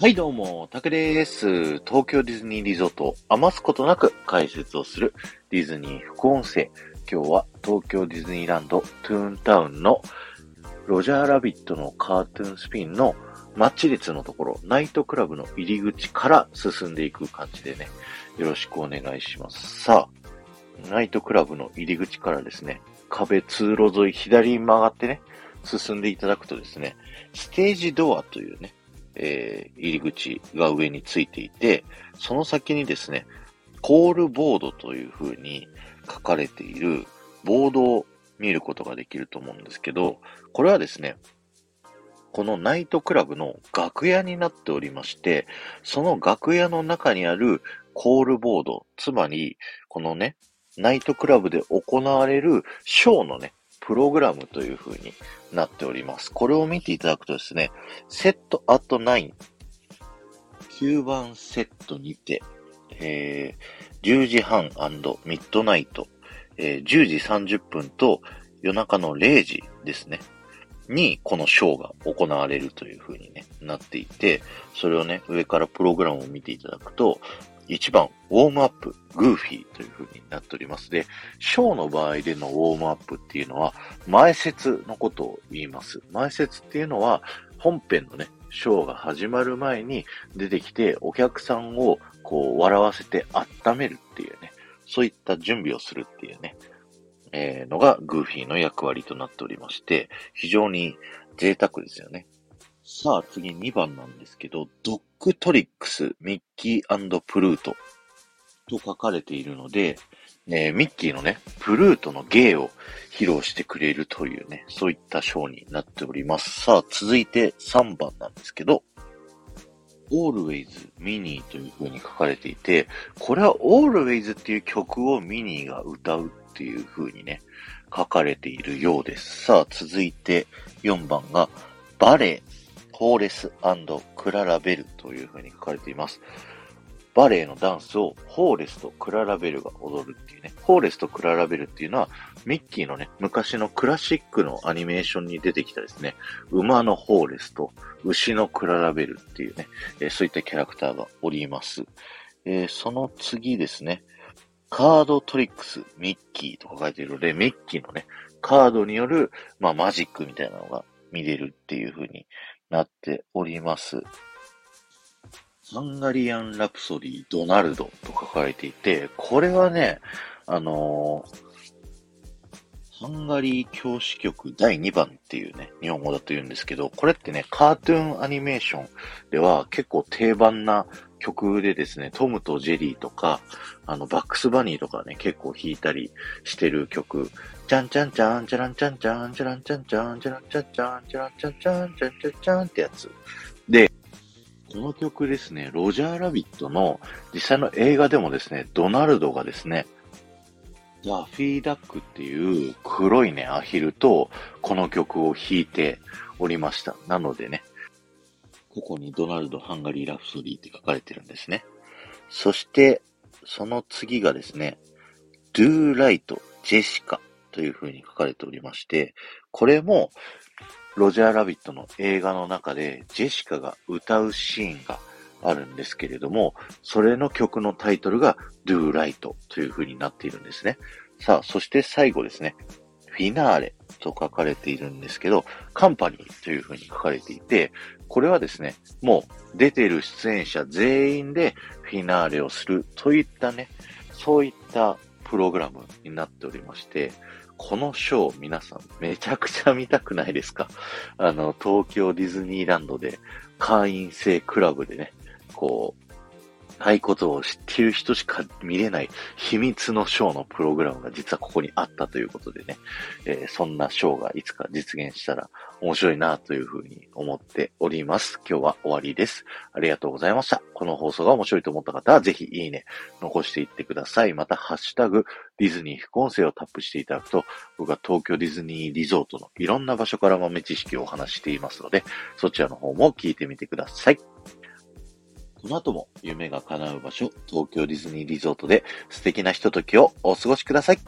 はい、どうも、たけです。東京ディズニーリゾートを余すことなく解説をするディズニー副音声。今日は東京ディズニーランドトゥーンタウンのロジャーラビットのカートゥーンスピンのマッチ列のところ、ナイトクラブの入り口から進んでいく感じでね、よろしくお願いします。さあ、ナイトクラブの入り口からですね、壁通路沿い左に曲がってね、進んでいただくとですね、ステージドアというね、えー入り口が上についていて、その先にですね、コールボードという風に書かれているボードを見ることができると思うんですけど、これはですね、このナイトクラブの楽屋になっておりまして、その楽屋の中にあるコールボード、つまり、このね、ナイトクラブで行われるショーのね、プログラムという風になっております。これを見ていただくとですね、セットアット9、9番セットにて、えー、10時半ミッドナイト、えー10時30分と夜中の0時ですね、にこのショーが行われるという風にね、なっていて、それをね、上からプログラムを見ていただくと、1番、ウォームアップ、グーフィーという風になっております。で、ショーの場合でのウォームアップっていうのは、前説のことを言います。前説っていうのは、本編のね、ショーが始まる前に出てきて、お客さんをこう笑わせて温めるっていうね、そういった準備をするっていうね、えーのがグーフィーの役割となっておりまして、非常に贅沢ですよね。さあ次2番なんですけど、ドッグトリックス、ミッキープルートと書かれているので、えミッキーのね、プルートの芸を披露してくれるというね、そういったショーになっております。さあ、続いて3番なんですけど、Always ミニーという風に書かれていて、これは Always っていう曲をミニーが歌うっていう風にね、書かれているようです。さあ、続いて4番が、バレエ、ホーレスクララベルという風に書かれています。バレエのダンスをホーレスとクララベルが踊るっていうね。ホーレスとクララベルっていうのは、ミッキーのね、昔のクラシックのアニメーションに出てきたですね、馬のホーレスと牛のクララベルっていうね、えーそういったキャラクターがおります。えーその次ですね、カードトリックス、ミッキーと書いているので、ミッキーのね、カードによる、まあ、マジックみたいなのが見れるっていう風になっております。ハンガリアン・ラプソディ・ドナルドと書かれていて、これはね、あのーハンガリー教師曲第2番っていうね、日本語だと言うんですけど、これってね、カートゥーンアニメーションでは結構定番な曲でですね、トムとジェリーとか、あの、バックスバニーとかね、結構弾いたりしてる曲、チャンチャンチャンチャランチャンチャンチャランチャンチャンチャランチャンチャンチャランチャンチャンチャンチャンチャンってやつ。で、この曲ですね、ロジャーラビットの実際の映画でもですね、ドナルドがですね、ダフィーダックっていう黒いね、アヒルとこの曲を弾いておりました。なのでね、ここにドナルド・ハンガリー・ラプソディって書かれてるんですね。そして、その次がですね、Do Right, ジェシカという風に書かれておりまして、これも、ロジャーラビットの映画の中で、ジェシカが歌うシーンがあるんですけれども、それの曲のタイトルが Do Right という風になっているんですね。さあ、そして最後ですね、フィナーレと書かれているんですけど、カンパニーという風に書かれていて、これはですね、もう出てる出演者全員でフィナーレをするといったね、そういったプログラムになっておりまして、このショー皆さんめちゃくちゃ見たくないですか？あの、東京ディズニーランドで会員制クラブでね、こう、合言葉を知っている人しか見れない秘密のショーのプログラムが実はここにあったということでね、えーそんなショーがいつか実現したら面白いなというふうに思っております。今日は終わりです。ありがとうございました。この放送が面白いと思った方はぜひいいね、残していってください。また、ハッシュタグ、ディズニー副音声をタップしていただくと、僕は東京ディズニーリゾートのいろんな場所から豆知識をお話していますので、そちらの方も聞いてみてください。この後も夢が叶う場所、東京ディズニーリゾートで素敵なひとときをお過ごしください。